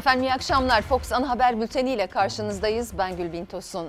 Efendim iyi akşamlar. Fox Ana Haber Bülteni ile karşınızdayız. Ben Gülbin Tosun.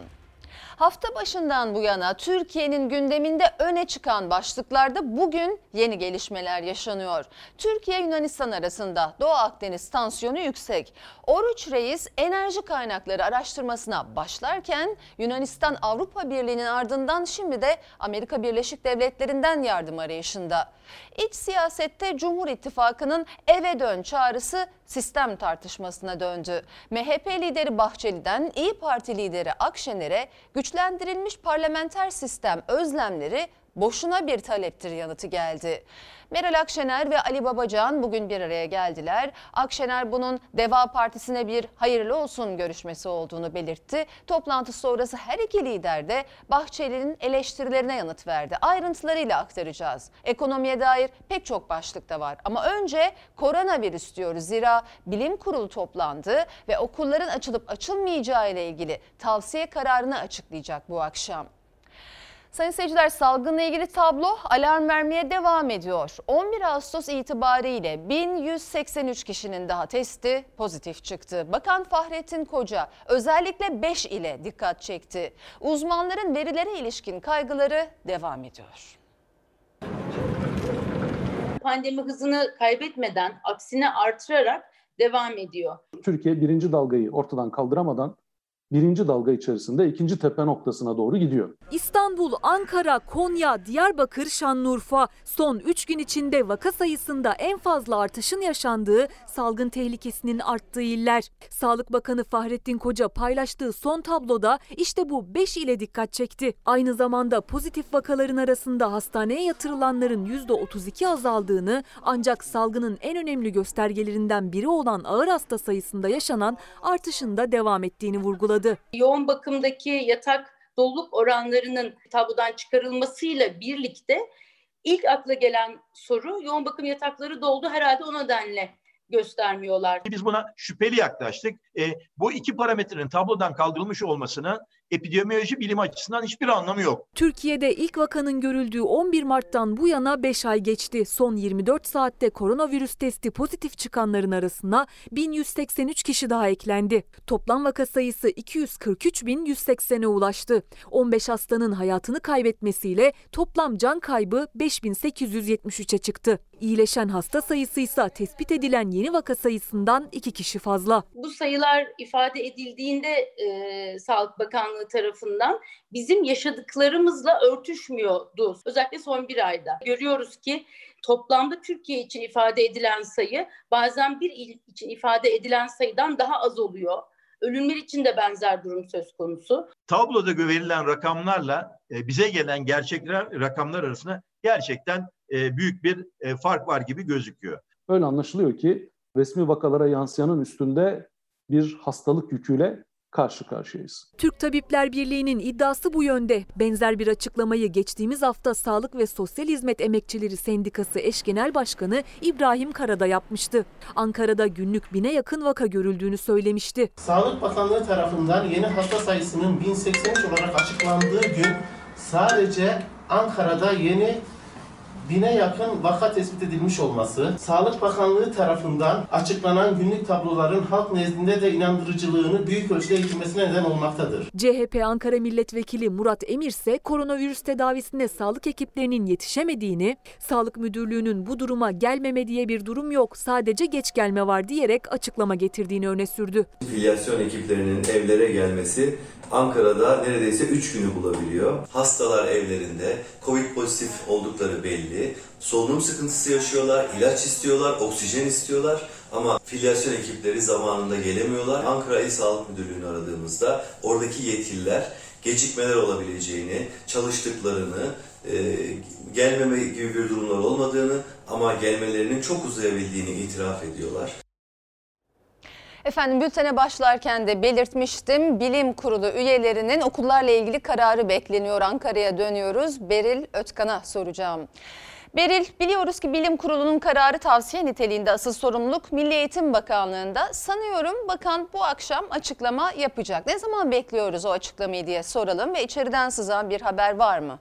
Hafta başından bu yana Türkiye'nin gündeminde öne çıkan başlıklarda bugün yeni gelişmeler yaşanıyor. Türkiye Yunanistan arasında Doğu Akdeniz tansiyonu yüksek. Oruç Reis enerji kaynakları araştırmasına başlarken Yunanistan Avrupa Birliği'nin ardından şimdi de Amerika Birleşik Devletleri'nden yardım arayışında. İç siyasette Cumhur İttifakı'nın eve dön çağrısı sistem tartışmasına döndü. MHP lideri Bahçeli'den İyi Parti lideri Akşener'e güçlendirilmiş parlamenter sistem özlemleri boşuna bir taleptir yanıtı geldi. Meral Akşener ve Ali Babacan bugün bir araya geldiler. Akşener bunun Deva Partisi'ne bir hayırlı olsun görüşmesi olduğunu belirtti. Toplantı sonrası her iki lider de Bahçeli'nin eleştirilerine yanıt verdi. Ayrıntılarıyla aktaracağız. Ekonomiye dair pek çok başlık da var. Ama önce koronavirüs diyoruz. Zira bilim kurulu toplandı ve okulların açılıp açılmayacağı ile ilgili tavsiye kararını açıklayacak bu akşam. Sayın seyirciler salgınla ilgili tablo alarm vermeye devam ediyor. 11 Ağustos itibariyle 1183 kişinin daha testi pozitif çıktı. Bakan Fahrettin Koca özellikle 5 ile dikkat çekti. Uzmanların verilere ilişkin kaygıları devam ediyor. Pandemi hızını kaybetmeden aksine artırarak devam ediyor. Türkiye birinci dalgayı ortadan kaldıramadan birinci dalga içerisinde ikinci tepe noktasına doğru gidiyor. İstanbul, Ankara, Konya, Diyarbakır, Şanlıurfa son 3 gün içinde vaka sayısında en fazla artışın yaşandığı salgın tehlikesinin arttığı iller. Sağlık Bakanı Fahrettin Koca paylaştığı son tabloda işte bu 5 ile dikkat çekti. Aynı zamanda pozitif vakaların arasında hastaneye yatırılanların %32 azaldığını ancak salgının en önemli göstergelerinden biri olan ağır hasta sayısında yaşanan artışın da devam ettiğini vurguladı açıkladı. Yoğun bakımdaki yatak doluluk oranlarının tablodan çıkarılmasıyla birlikte ilk akla gelen soru yoğun bakım yatakları doldu herhalde o nedenle göstermiyorlar. Biz buna şüpheli yaklaştık. E, bu iki parametrenin tablodan kaldırılmış olmasını epidemioloji bilim açısından hiçbir anlamı yok. Türkiye'de ilk vakanın görüldüğü 11 Mart'tan bu yana 5 ay geçti. Son 24 saatte koronavirüs testi pozitif çıkanların arasına 1183 kişi daha eklendi. Toplam vaka sayısı 243.180'e ulaştı. 15 hastanın hayatını kaybetmesiyle toplam can kaybı 5873'e çıktı. İyileşen hasta sayısı ise tespit edilen yeni vaka sayısından 2 kişi fazla. Bu sayılar ifade edildiğinde e, Sağlık Bakanlığı Bakanlığı tarafından bizim yaşadıklarımızla örtüşmüyordu. Özellikle son bir ayda. Görüyoruz ki toplamda Türkiye için ifade edilen sayı bazen bir il için ifade edilen sayıdan daha az oluyor. Ölümler için de benzer durum söz konusu. Tabloda verilen rakamlarla e, bize gelen gerçekler rakamlar arasında gerçekten e, büyük bir e, fark var gibi gözüküyor. Öyle anlaşılıyor ki resmi vakalara yansıyanın üstünde bir hastalık yüküyle karşı karşıyayız. Türk Tabipler Birliği'nin iddiası bu yönde. Benzer bir açıklamayı geçtiğimiz hafta Sağlık ve Sosyal Hizmet Emekçileri Sendikası eş genel başkanı İbrahim Karada yapmıştı. Ankara'da günlük bine yakın vaka görüldüğünü söylemişti. Sağlık Bakanlığı tarafından yeni hasta sayısının 1083 olarak açıklandığı gün sadece Ankara'da yeni bine yakın vaka tespit edilmiş olması, Sağlık Bakanlığı tarafından açıklanan günlük tabloların halk nezdinde de inandırıcılığını büyük ölçüde yitirmesine neden olmaktadır. CHP Ankara Milletvekili Murat Emir ise koronavirüs tedavisine sağlık ekiplerinin yetişemediğini, Sağlık Müdürlüğü'nün bu duruma gelmeme diye bir durum yok, sadece geç gelme var diyerek açıklama getirdiğini öne sürdü. Filyasyon ekiplerinin evlere gelmesi Ankara'da neredeyse 3 günü bulabiliyor. Hastalar evlerinde, Covid pozitif oldukları belli. Solunum sıkıntısı yaşıyorlar, ilaç istiyorlar, oksijen istiyorlar. Ama filyasyon ekipleri zamanında gelemiyorlar. Ankara İl Sağlık Müdürlüğü'nü aradığımızda oradaki yetkililer gecikmeler olabileceğini, çalıştıklarını, e, gelmeme gibi bir durumlar olmadığını ama gelmelerinin çok uzayabildiğini itiraf ediyorlar. Efendim bültene başlarken de belirtmiştim. Bilim Kurulu üyelerinin okullarla ilgili kararı bekleniyor. Ankara'ya dönüyoruz. Beril Ötkan'a soracağım. Beril biliyoruz ki bilim kurulunun kararı tavsiye niteliğinde asıl sorumluluk Milli Eğitim Bakanlığı'nda. Sanıyorum bakan bu akşam açıklama yapacak. Ne zaman bekliyoruz o açıklamayı diye soralım ve içeriden sızan bir haber var mı?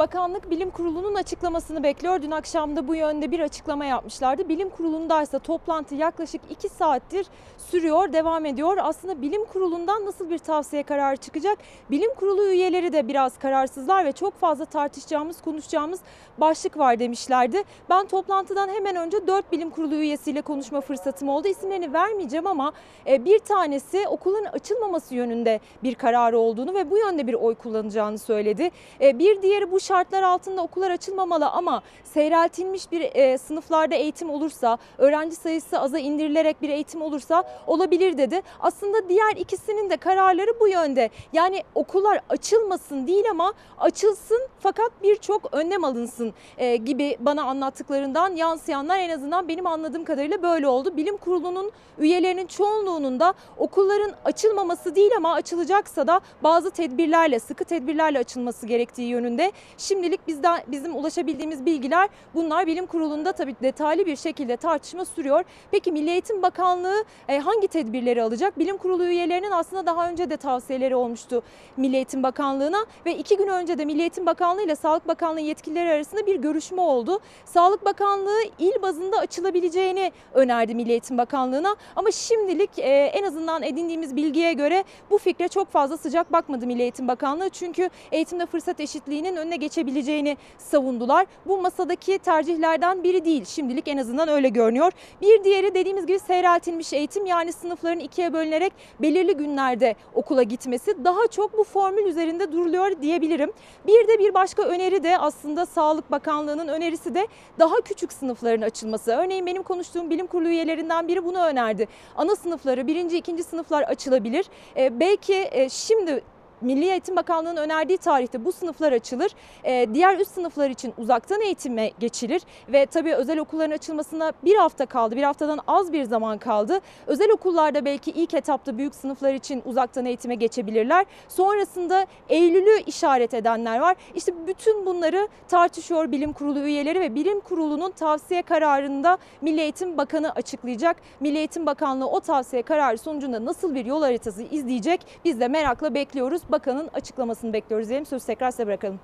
Bakanlık Bilim Kurulu'nun açıklamasını bekliyor. Dün akşam da bu yönde bir açıklama yapmışlardı. Bilim Kurulu'ndaysa toplantı yaklaşık 2 saattir sürüyor, devam ediyor. Aslında Bilim Kurulu'ndan nasıl bir tavsiye kararı çıkacak? Bilim Kurulu üyeleri de biraz kararsızlar ve çok fazla tartışacağımız, konuşacağımız başlık var demişlerdi. Ben toplantıdan hemen önce 4 Bilim Kurulu üyesiyle konuşma fırsatım oldu. İsimlerini vermeyeceğim ama e, bir tanesi okulun açılmaması yönünde bir kararı olduğunu ve bu yönde bir oy kullanacağını söyledi. E, bir diğeri bu şartlar altında okullar açılmamalı ama seyreltilmiş bir e, sınıflarda eğitim olursa, öğrenci sayısı aza indirilerek bir eğitim olursa olabilir dedi. Aslında diğer ikisinin de kararları bu yönde. Yani okullar açılmasın değil ama açılsın fakat birçok önlem alınsın e, gibi bana anlattıklarından yansıyanlar en azından benim anladığım kadarıyla böyle oldu. Bilim kurulunun üyelerinin çoğunluğunun da okulların açılmaması değil ama açılacaksa da bazı tedbirlerle, sıkı tedbirlerle açılması gerektiği yönünde. Şimdilik bizden bizim ulaşabildiğimiz bilgiler bunlar. Bilim kurulunda tabii detaylı bir şekilde tartışma sürüyor. Peki Milli Eğitim Bakanlığı e, hangi tedbirleri alacak? Bilim kurulu üyelerinin aslında daha önce de tavsiyeleri olmuştu Milli Eğitim Bakanlığı'na ve iki gün önce de Milli Eğitim Bakanlığı ile Sağlık Bakanlığı yetkilileri arasında bir görüşme oldu. Sağlık Bakanlığı il bazında açılabileceğini önerdi Milli Eğitim Bakanlığı'na ama şimdilik e, en azından edindiğimiz bilgiye göre bu fikre çok fazla sıcak bakmadı Milli Eğitim Bakanlığı. Çünkü eğitimde fırsat eşitliğinin önüne geçebileceğini savundular. Bu masadaki tercihlerden biri değil. Şimdilik en azından öyle görünüyor. Bir diğeri dediğimiz gibi seyreltilmiş eğitim yani sınıfların ikiye bölünerek belirli günlerde okula gitmesi daha çok bu formül üzerinde duruluyor diyebilirim. Bir de bir başka öneri de aslında Sağlık Bakanlığı'nın önerisi de daha küçük sınıfların açılması. Örneğin benim konuştuğum bilim kurulu üyelerinden biri bunu önerdi. Ana sınıfları, birinci, ikinci sınıflar açılabilir. E, belki e, şimdi Milli Eğitim Bakanlığı'nın önerdiği tarihte bu sınıflar açılır. Ee, diğer üst sınıflar için uzaktan eğitime geçilir ve tabii özel okulların açılmasına bir hafta kaldı. Bir haftadan az bir zaman kaldı. Özel okullarda belki ilk etapta büyük sınıflar için uzaktan eğitime geçebilirler. Sonrasında Eylül'ü işaret edenler var. İşte bütün bunları tartışıyor bilim kurulu üyeleri ve bilim kurulunun tavsiye kararında Milli Eğitim Bakanı açıklayacak. Milli Eğitim Bakanlığı o tavsiye kararı sonucunda nasıl bir yol haritası izleyecek biz de merakla bekliyoruz bakanın açıklamasını bekliyoruz diyelim. Sözü tekrar size bırakalım.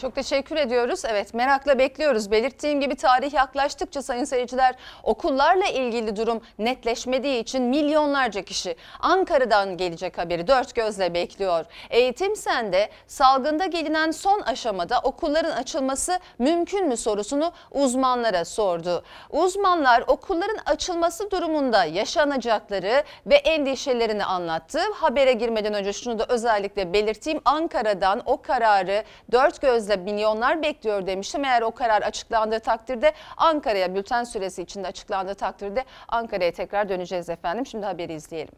Çok teşekkür ediyoruz. Evet merakla bekliyoruz. Belirttiğim gibi tarih yaklaştıkça sayın seyirciler okullarla ilgili durum netleşmediği için milyonlarca kişi Ankara'dan gelecek haberi dört gözle bekliyor. Eğitim Sen'de salgında gelinen son aşamada okulların açılması mümkün mü sorusunu uzmanlara sordu. Uzmanlar okulların açılması durumunda yaşanacakları ve endişelerini anlattı. Habere girmeden önce şunu da özellikle belirteyim. Ankara'dan o kararı dört gözle gözle milyonlar bekliyor demiştim. Eğer o karar açıklandığı takdirde Ankara'ya bülten süresi içinde açıklandığı takdirde Ankara'ya tekrar döneceğiz efendim. Şimdi haberi izleyelim.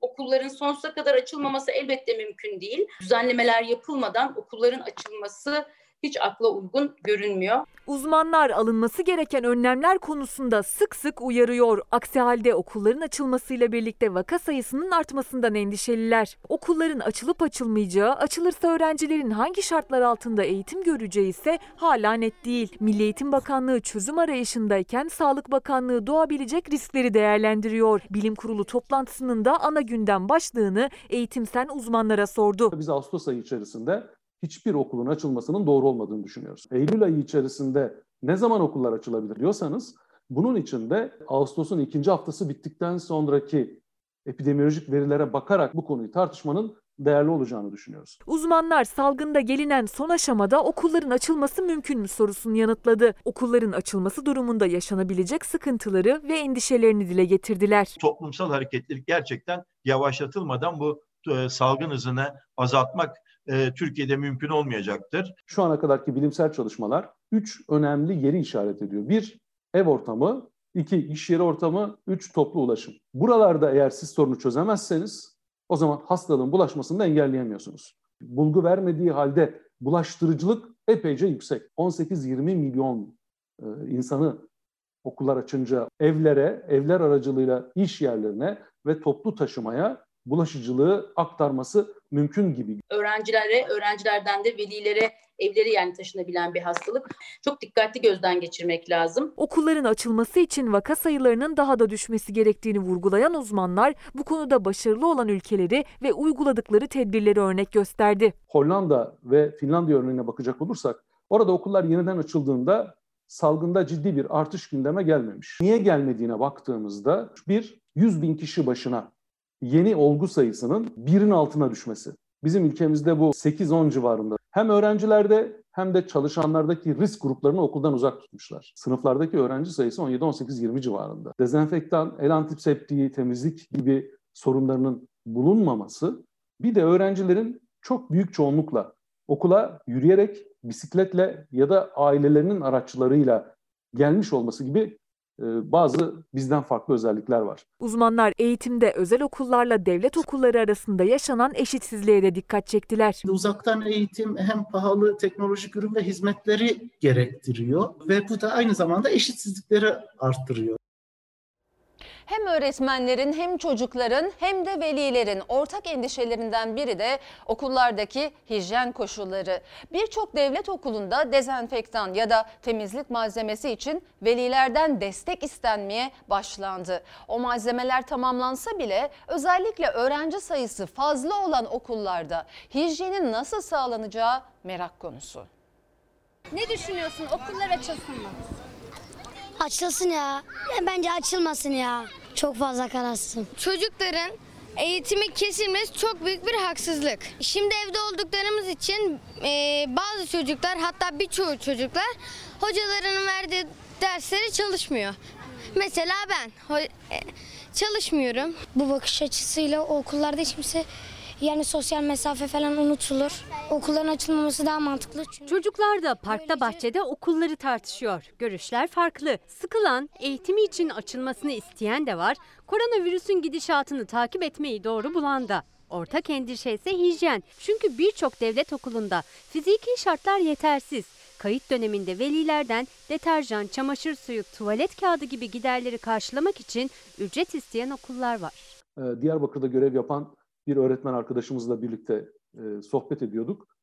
Okulların sonsuza kadar açılmaması elbette mümkün değil. Düzenlemeler yapılmadan okulların açılması hiç akla uygun görünmüyor. Uzmanlar alınması gereken önlemler konusunda sık sık uyarıyor. Aksi halde okulların açılmasıyla birlikte vaka sayısının artmasından endişeliler. Okulların açılıp açılmayacağı, açılırsa öğrencilerin hangi şartlar altında eğitim göreceği ise hala net değil. Milli Eğitim Bakanlığı çözüm arayışındayken Sağlık Bakanlığı doğabilecek riskleri değerlendiriyor. Bilim Kurulu toplantısının da ana gündem başlığını eğitimsen uzmanlara sordu. Biz Ağustos ayı içerisinde hiçbir okulun açılmasının doğru olmadığını düşünüyoruz. Eylül ayı içerisinde ne zaman okullar açılabilir diyorsanız bunun için de Ağustos'un ikinci haftası bittikten sonraki epidemiyolojik verilere bakarak bu konuyu tartışmanın değerli olacağını düşünüyoruz. Uzmanlar salgında gelinen son aşamada okulların açılması mümkün mü sorusunu yanıtladı. Okulların açılması durumunda yaşanabilecek sıkıntıları ve endişelerini dile getirdiler. Toplumsal hareketlilik gerçekten yavaşlatılmadan bu e, salgın hızını azaltmak e, Türkiye'de mümkün olmayacaktır. Şu ana kadarki bilimsel çalışmalar üç önemli yeri işaret ediyor. Bir, ev ortamı, iki, iş yeri ortamı, üç, toplu ulaşım. Buralarda eğer siz sorunu çözemezseniz o zaman hastalığın bulaşmasını da engelleyemiyorsunuz. Bulgu vermediği halde bulaştırıcılık epeyce yüksek. 18-20 milyon e, insanı okullar açınca evlere, evler aracılığıyla iş yerlerine ve toplu taşımaya bulaşıcılığı aktarması mümkün gibi. Öğrencilere, öğrencilerden de velilere evleri yani taşınabilen bir hastalık. Çok dikkatli gözden geçirmek lazım. Okulların açılması için vaka sayılarının daha da düşmesi gerektiğini vurgulayan uzmanlar bu konuda başarılı olan ülkeleri ve uyguladıkları tedbirleri örnek gösterdi. Hollanda ve Finlandiya örneğine bakacak olursak orada okullar yeniden açıldığında salgında ciddi bir artış gündeme gelmemiş. Niye gelmediğine baktığımızda bir 100 bin kişi başına yeni olgu sayısının birin altına düşmesi. Bizim ülkemizde bu 8-10 civarında. Hem öğrencilerde hem de çalışanlardaki risk gruplarını okuldan uzak tutmuşlar. Sınıflardaki öğrenci sayısı 17-18-20 civarında. Dezenfektan, el antiseptiği, temizlik gibi sorunlarının bulunmaması bir de öğrencilerin çok büyük çoğunlukla okula yürüyerek, bisikletle ya da ailelerinin araçlarıyla gelmiş olması gibi bazı bizden farklı özellikler var. Uzmanlar eğitimde özel okullarla devlet okulları arasında yaşanan eşitsizliğe de dikkat çektiler. Uzaktan eğitim hem pahalı teknolojik ürün ve hizmetleri gerektiriyor ve bu da aynı zamanda eşitsizlikleri arttırıyor. Hem öğretmenlerin hem çocukların hem de velilerin ortak endişelerinden biri de okullardaki hijyen koşulları. Birçok devlet okulunda dezenfektan ya da temizlik malzemesi için velilerden destek istenmeye başlandı. O malzemeler tamamlansa bile özellikle öğrenci sayısı fazla olan okullarda hijyenin nasıl sağlanacağı merak konusu. Ne düşünüyorsun? Okullar açılsın mı? Açılsın ya. ya. Bence açılmasın ya. Çok fazla kararsın. Çocukların eğitimi kesilmesi çok büyük bir haksızlık. Şimdi evde olduklarımız için e, bazı çocuklar hatta birçoğu çocuklar hocalarının verdiği dersleri çalışmıyor. Mesela ben e, çalışmıyorum. Bu bakış açısıyla okullarda hiç kimse yani sosyal mesafe falan unutulur. Okulların açılmaması daha mantıklı. Çünkü Çocuklar da parkta bahçede okulları tartışıyor. Görüşler farklı. Sıkılan, eğitimi için açılmasını isteyen de var. Koronavirüsün gidişatını takip etmeyi doğru bulan da. Ortak endişe ise hijyen. Çünkü birçok devlet okulunda fiziki şartlar yetersiz. Kayıt döneminde velilerden deterjan, çamaşır suyu, tuvalet kağıdı gibi giderleri karşılamak için ücret isteyen okullar var. Ee, Diyarbakır'da görev yapan bir öğretmen arkadaşımızla birlikte e, sohbet ediyorduk.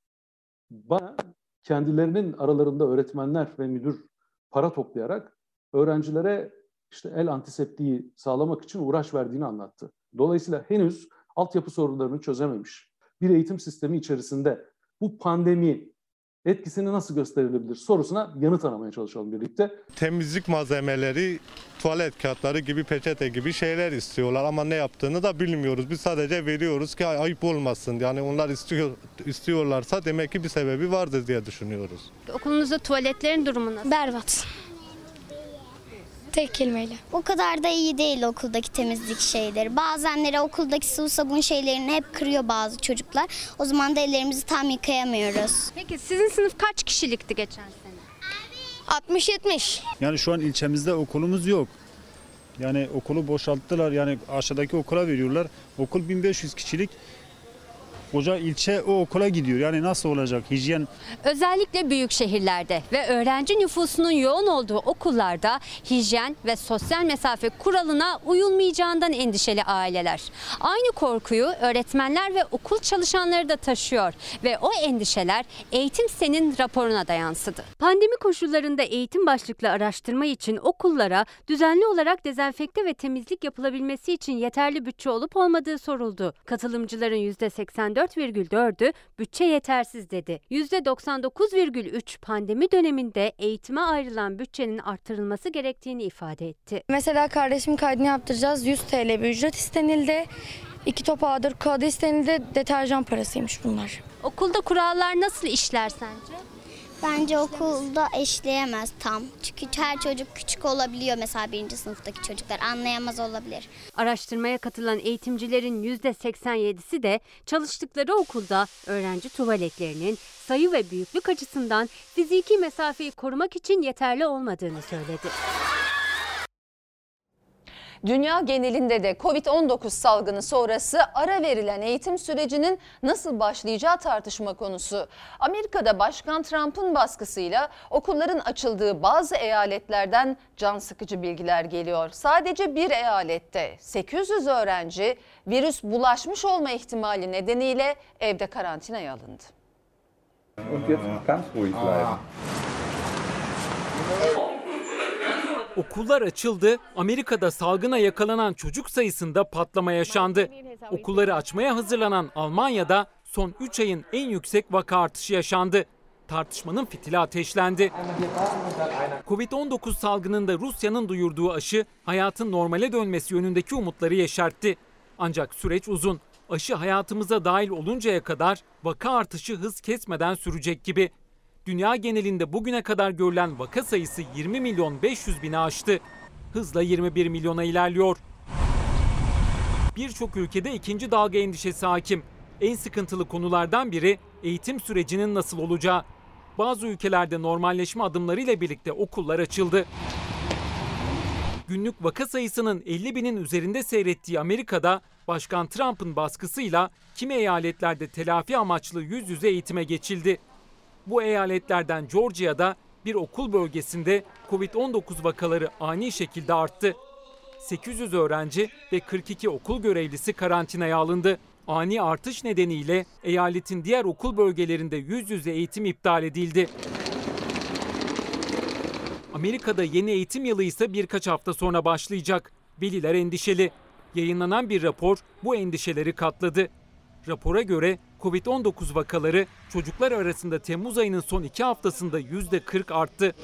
Bana kendilerinin aralarında öğretmenler ve müdür para toplayarak öğrencilere işte el antiseptiği sağlamak için uğraş verdiğini anlattı. Dolayısıyla henüz altyapı sorunlarını çözememiş. Bir eğitim sistemi içerisinde bu pandemi etkisini nasıl gösterilebilir sorusuna yanıt aramaya çalışalım birlikte. temizlik malzemeleri, tuvalet kağıtları gibi peçete gibi şeyler istiyorlar ama ne yaptığını da bilmiyoruz. Biz sadece veriyoruz ki ayıp olmasın. Yani onlar istiyor istiyorlarsa demek ki bir sebebi vardır diye düşünüyoruz. Okulunuzda tuvaletlerin durumu nasıl? berbat. Tek kelimeyle. O kadar da iyi değil okuldaki temizlik şeyleri. Bazenleri okuldaki sıvı sabun şeylerini hep kırıyor bazı çocuklar. O zaman da ellerimizi tam yıkayamıyoruz. Peki sizin sınıf kaç kişilikti geçen sene? 60-70. Yani şu an ilçemizde okulumuz yok. Yani okulu boşalttılar. Yani aşağıdaki okula veriyorlar. Okul 1500 kişilik. Koca ilçe o okula gidiyor. Yani nasıl olacak? Hijyen Özellikle büyük şehirlerde ve öğrenci nüfusunun yoğun olduğu okullarda hijyen ve sosyal mesafe kuralına uyulmayacağından endişeli aileler. Aynı korkuyu öğretmenler ve okul çalışanları da taşıyor ve o endişeler Eğitim Sen'in raporuna da yansıdı. Pandemi koşullarında eğitim başlıklı araştırma için okullara düzenli olarak dezenfekte ve temizlik yapılabilmesi için yeterli bütçe olup olmadığı soruldu. Katılımcıların %84,4'ü bütçe yetersiz dedi. %99,3 pandemi döneminde eğitime ayrılan bütçenin artırılması gerektiğini ifade etti. Mesela kardeşim kaydını yaptıracağız. 100 TL bir ücret istenildi. İki top A4 kağıdı istenildi. Deterjan parasıymış bunlar. Okulda kurallar nasıl işler sence? Bence okulda eşleyemez tam. Çünkü her çocuk küçük olabiliyor mesela birinci sınıftaki çocuklar anlayamaz olabilir. Araştırmaya katılan eğitimcilerin %87'si de çalıştıkları okulda öğrenci tuvaletlerinin sayı ve büyüklük açısından fiziki mesafeyi korumak için yeterli olmadığını söyledi. Dünya genelinde de Covid-19 salgını sonrası ara verilen eğitim sürecinin nasıl başlayacağı tartışma konusu. Amerika'da Başkan Trump'ın baskısıyla okulların açıldığı bazı eyaletlerden can sıkıcı bilgiler geliyor. Sadece bir eyalette 800 öğrenci virüs bulaşmış olma ihtimali nedeniyle evde karantinaya alındı. Und jetzt ruhig bleiben. Okullar açıldı, Amerika'da salgına yakalanan çocuk sayısında patlama yaşandı. Okulları açmaya hazırlanan Almanya'da son 3 ayın en yüksek vaka artışı yaşandı. Tartışmanın fitili ateşlendi. Covid-19 salgınında Rusya'nın duyurduğu aşı hayatın normale dönmesi yönündeki umutları yeşertti. Ancak süreç uzun. Aşı hayatımıza dahil oluncaya kadar vaka artışı hız kesmeden sürecek gibi. Dünya genelinde bugüne kadar görülen vaka sayısı 20 milyon 500 bini aştı. Hızla 21 milyona ilerliyor. Birçok ülkede ikinci dalga endişesi hakim. En sıkıntılı konulardan biri eğitim sürecinin nasıl olacağı. Bazı ülkelerde normalleşme adımlarıyla birlikte okullar açıldı. Günlük vaka sayısının 50 binin üzerinde seyrettiği Amerika'da Başkan Trump'ın baskısıyla kimi eyaletlerde telafi amaçlı yüz yüze eğitime geçildi. Bu eyaletlerden Georgia'da bir okul bölgesinde Covid-19 vakaları ani şekilde arttı. 800 öğrenci ve 42 okul görevlisi karantinaya alındı. Ani artış nedeniyle eyaletin diğer okul bölgelerinde yüz yüze eğitim iptal edildi. Amerika'da yeni eğitim yılı ise birkaç hafta sonra başlayacak. Veliler endişeli. Yayınlanan bir rapor bu endişeleri katladı. Rapora göre Covid-19 vakaları çocuklar arasında Temmuz ayının son iki haftasında %40 arttı.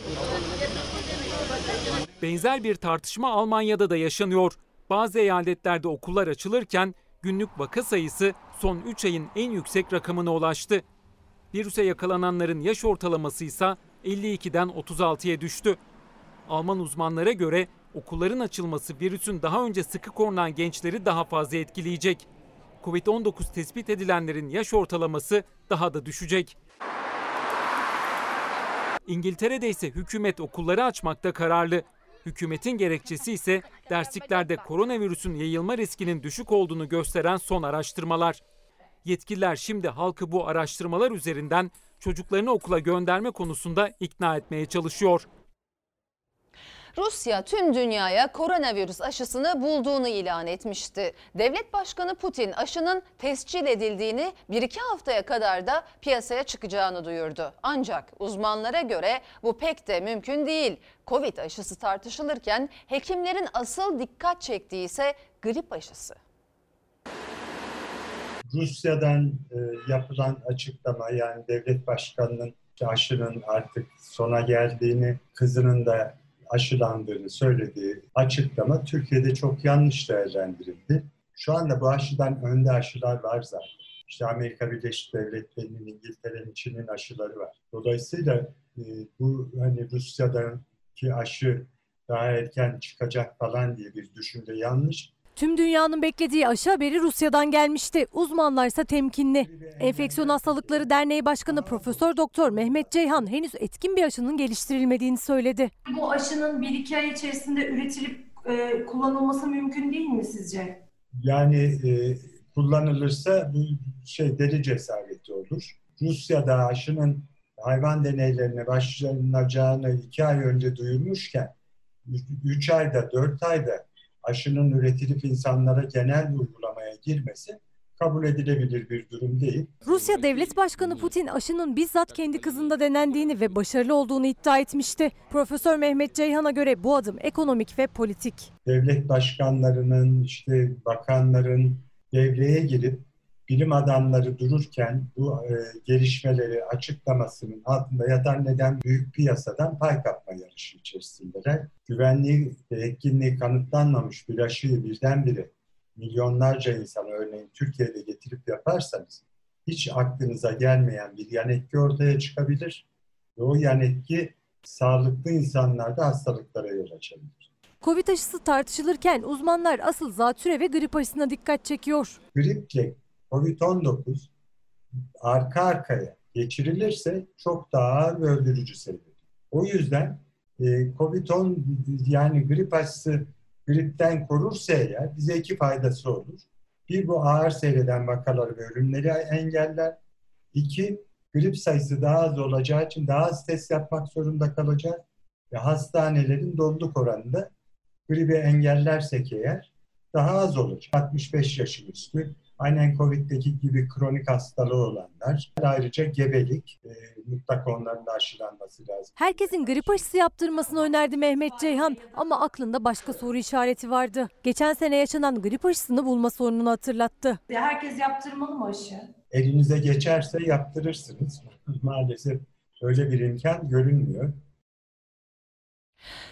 Benzer bir tartışma Almanya'da da yaşanıyor. Bazı eyaletlerde okullar açılırken günlük vaka sayısı son 3 ayın en yüksek rakamına ulaştı. Virüse yakalananların yaş ortalaması ise 52'den 36'ya düştü. Alman uzmanlara göre okulların açılması virüsün daha önce sıkı korunan gençleri daha fazla etkileyecek. Covid-19 tespit edilenlerin yaş ortalaması daha da düşecek. İngiltere'de ise hükümet okulları açmakta kararlı. Hükümetin gerekçesi ise dersliklerde koronavirüsün yayılma riskinin düşük olduğunu gösteren son araştırmalar. Yetkililer şimdi halkı bu araştırmalar üzerinden çocuklarını okula gönderme konusunda ikna etmeye çalışıyor. Rusya tüm dünyaya koronavirüs aşısını bulduğunu ilan etmişti. Devlet Başkanı Putin aşının tescil edildiğini bir iki haftaya kadar da piyasaya çıkacağını duyurdu. Ancak uzmanlara göre bu pek de mümkün değil. Covid aşısı tartışılırken hekimlerin asıl dikkat çektiği ise grip aşısı. Rusya'dan e, yapılan açıklama yani devlet başkanının aşının artık sona geldiğini, kızının da aşılandığını söylediği açıklama Türkiye'de çok yanlış değerlendirildi. Şu anda bu aşıdan önde aşılar var zaten. İşte Amerika Birleşik Devletleri'nin, İngiltere'nin, Çin'in aşıları var. Dolayısıyla e, bu hani Rusya'daki aşı daha erken çıkacak falan diye bir düşünce yanlış. Tüm dünyanın beklediği aşı haberi Rusya'dan gelmişti. Uzmanlar ise temkinli. Enfeksiyon Hastalıkları Derneği Başkanı Profesör Doktor Mehmet Ceyhan henüz etkin bir aşının geliştirilmediğini söyledi. Bu aşının 1-2 ay içerisinde üretilip e, kullanılması mümkün değil mi sizce? Yani e, kullanılırsa bu şey deli cesareti olur. Rusya'da aşının hayvan deneylerine başlanacağını iki ay önce duyurmuşken 3 ayda 4 ayda aşının üretilip insanlara genel uygulamaya girmesi kabul edilebilir bir durum değil. Rusya Devlet Başkanı Putin aşının bizzat kendi kızında denendiğini ve başarılı olduğunu iddia etmişti. Profesör Mehmet Ceyhan'a göre bu adım ekonomik ve politik. Devlet başkanlarının, işte bakanların devreye girip bilim adamları dururken bu e, gelişmeleri açıklamasının altında yatan neden büyük piyasadan pay kapma yarışı içerisindeler. Güvenliği ve etkinliği kanıtlanmamış bir aşıyı birdenbire milyonlarca insana örneğin Türkiye'de getirip yaparsanız hiç aklınıza gelmeyen bir yan etki ortaya çıkabilir ve o yan etki sağlıklı insanlarda hastalıklara yol açabilir. Covid aşısı tartışılırken uzmanlar asıl zatüre ve grip aşısına dikkat çekiyor. Griple COVID-19 arka arkaya geçirilirse çok daha ağır ve öldürücü seviyor. O yüzden e, COVID-10 yani grip aşısı gripten korursa eğer bize iki faydası olur. Bir bu ağır seyreden vakaları ve ölümleri engeller. İki grip sayısı daha az olacağı için daha az test yapmak zorunda kalacak ve hastanelerin doluluk oranında gribi engellersek eğer daha az olacak. 65 yaşın üstü, aynen Covid'deki gibi kronik hastalığı olanlar, ayrıca gebelik, e, mutlaka onların da aşılanması lazım. Herkesin grip aşısı yaptırmasını önerdi Mehmet Ceyhan ama aklında başka soru işareti vardı. Geçen sene yaşanan grip aşısını bulma sorununu hatırlattı. Herkes yaptırmalı mı aşı? Elinize geçerse yaptırırsınız. Maalesef öyle bir imkan görünmüyor.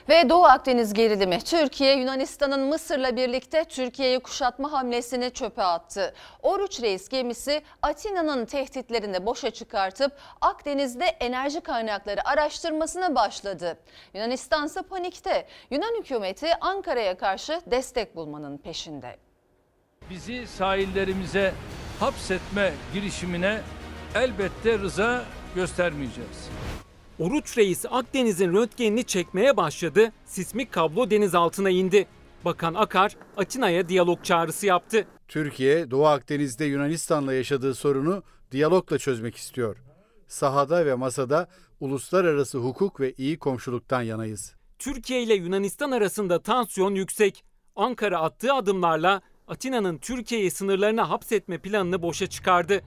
Ve Doğu Akdeniz gerilimi Türkiye Yunanistan'ın Mısır'la birlikte Türkiye'yi kuşatma hamlesini çöpe attı. Oruç Reis gemisi Atina'nın tehditlerini boşa çıkartıp Akdeniz'de enerji kaynakları araştırmasına başladı. Yunanistan ise panikte. Yunan hükümeti Ankara'ya karşı destek bulmanın peşinde. Bizi sahillerimize hapsetme girişimine elbette rıza göstermeyeceğiz. Oruç Reis Akdeniz'in röntgenini çekmeye başladı, sismik kablo deniz altına indi. Bakan Akar, Atina'ya diyalog çağrısı yaptı. Türkiye, Doğu Akdeniz'de Yunanistan'la yaşadığı sorunu diyalogla çözmek istiyor. Sahada ve masada uluslararası hukuk ve iyi komşuluktan yanayız. Türkiye ile Yunanistan arasında tansiyon yüksek. Ankara attığı adımlarla Atina'nın Türkiye'yi sınırlarına hapsetme planını boşa çıkardı.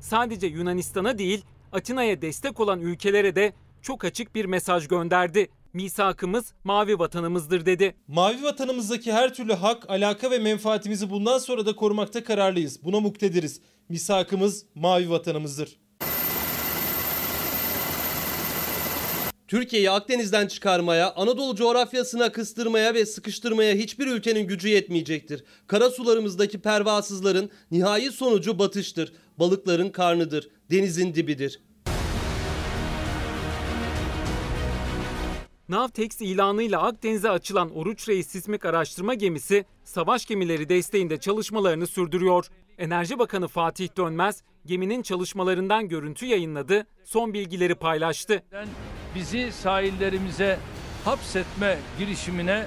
Sadece Yunanistan'a değil, Atina'ya destek olan ülkelere de çok açık bir mesaj gönderdi. Misakımız mavi vatanımızdır dedi. Mavi vatanımızdaki her türlü hak, alaka ve menfaatimizi bundan sonra da korumakta kararlıyız. Buna muktediriz. Misakımız mavi vatanımızdır. Türkiye'yi Akdeniz'den çıkarmaya, Anadolu coğrafyasına kıstırmaya ve sıkıştırmaya hiçbir ülkenin gücü yetmeyecektir. Kara sularımızdaki pervasızların nihai sonucu batıştır. Balıkların karnıdır, denizin dibidir. Navtex ilanıyla Akdeniz'e açılan Oruç Reis sismik araştırma gemisi savaş gemileri desteğinde çalışmalarını sürdürüyor. Enerji Bakanı Fatih Dönmez geminin çalışmalarından görüntü yayınladı, son bilgileri paylaştı. Bizi sahillerimize hapsetme girişimine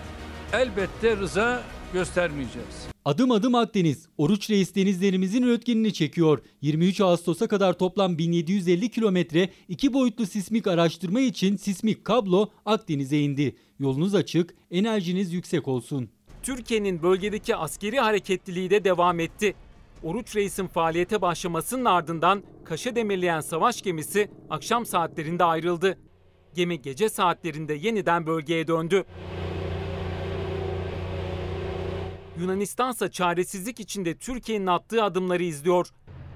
elbette rıza göstermeyeceğiz. Adım adım Akdeniz, Oruç Reis denizlerimizin röntgenini çekiyor. 23 Ağustos'a kadar toplam 1750 kilometre iki boyutlu sismik araştırma için sismik kablo Akdeniz'e indi. Yolunuz açık, enerjiniz yüksek olsun. Türkiye'nin bölgedeki askeri hareketliliği de devam etti. Oruç Reis'in faaliyete başlamasının ardından Kaş'a demirleyen savaş gemisi akşam saatlerinde ayrıldı. Gemi gece saatlerinde yeniden bölgeye döndü. Yunanistan ise çaresizlik içinde Türkiye'nin attığı adımları izliyor.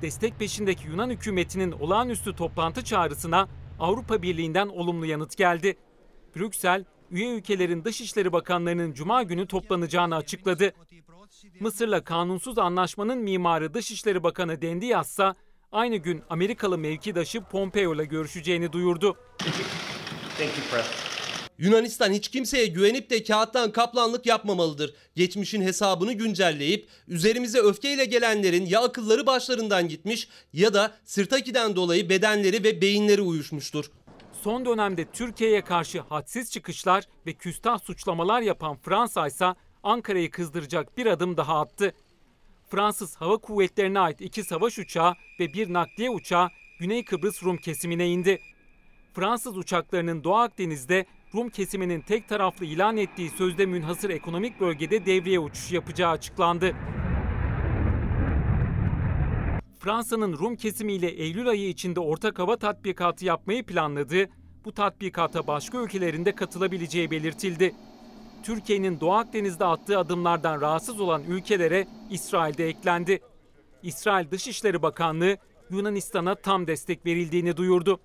Destek peşindeki Yunan hükümetinin olağanüstü toplantı çağrısına Avrupa Birliği'nden olumlu yanıt geldi. Brüksel, üye ülkelerin dışişleri bakanlarının cuma günü toplanacağını açıkladı. Mısır'la kanunsuz anlaşmanın mimarı Dışişleri Bakanı Dendias ise aynı gün Amerikalı mevkidaşı Pompeo ile görüşeceğini duyurdu. Yunanistan hiç kimseye güvenip de kağıttan kaplanlık yapmamalıdır. Geçmişin hesabını güncelleyip üzerimize öfkeyle gelenlerin ya akılları başlarından gitmiş ya da sırtakiden dolayı bedenleri ve beyinleri uyuşmuştur. Son dönemde Türkiye'ye karşı hadsiz çıkışlar ve küstah suçlamalar yapan Fransa ise Ankara'yı kızdıracak bir adım daha attı. Fransız Hava Kuvvetleri'ne ait iki savaş uçağı ve bir nakliye uçağı Güney Kıbrıs Rum kesimine indi. Fransız uçaklarının Doğu Akdeniz'de Rum kesiminin tek taraflı ilan ettiği sözde münhasır ekonomik bölgede devriye uçuş yapacağı açıklandı. Fransa'nın Rum kesimiyle Eylül ayı içinde ortak hava tatbikatı yapmayı planladığı bu tatbikata başka ülkelerinde katılabileceği belirtildi. Türkiye'nin Doğu Akdeniz'de attığı adımlardan rahatsız olan ülkelere İsrail de eklendi. İsrail Dışişleri Bakanlığı Yunanistan'a tam destek verildiğini duyurdu.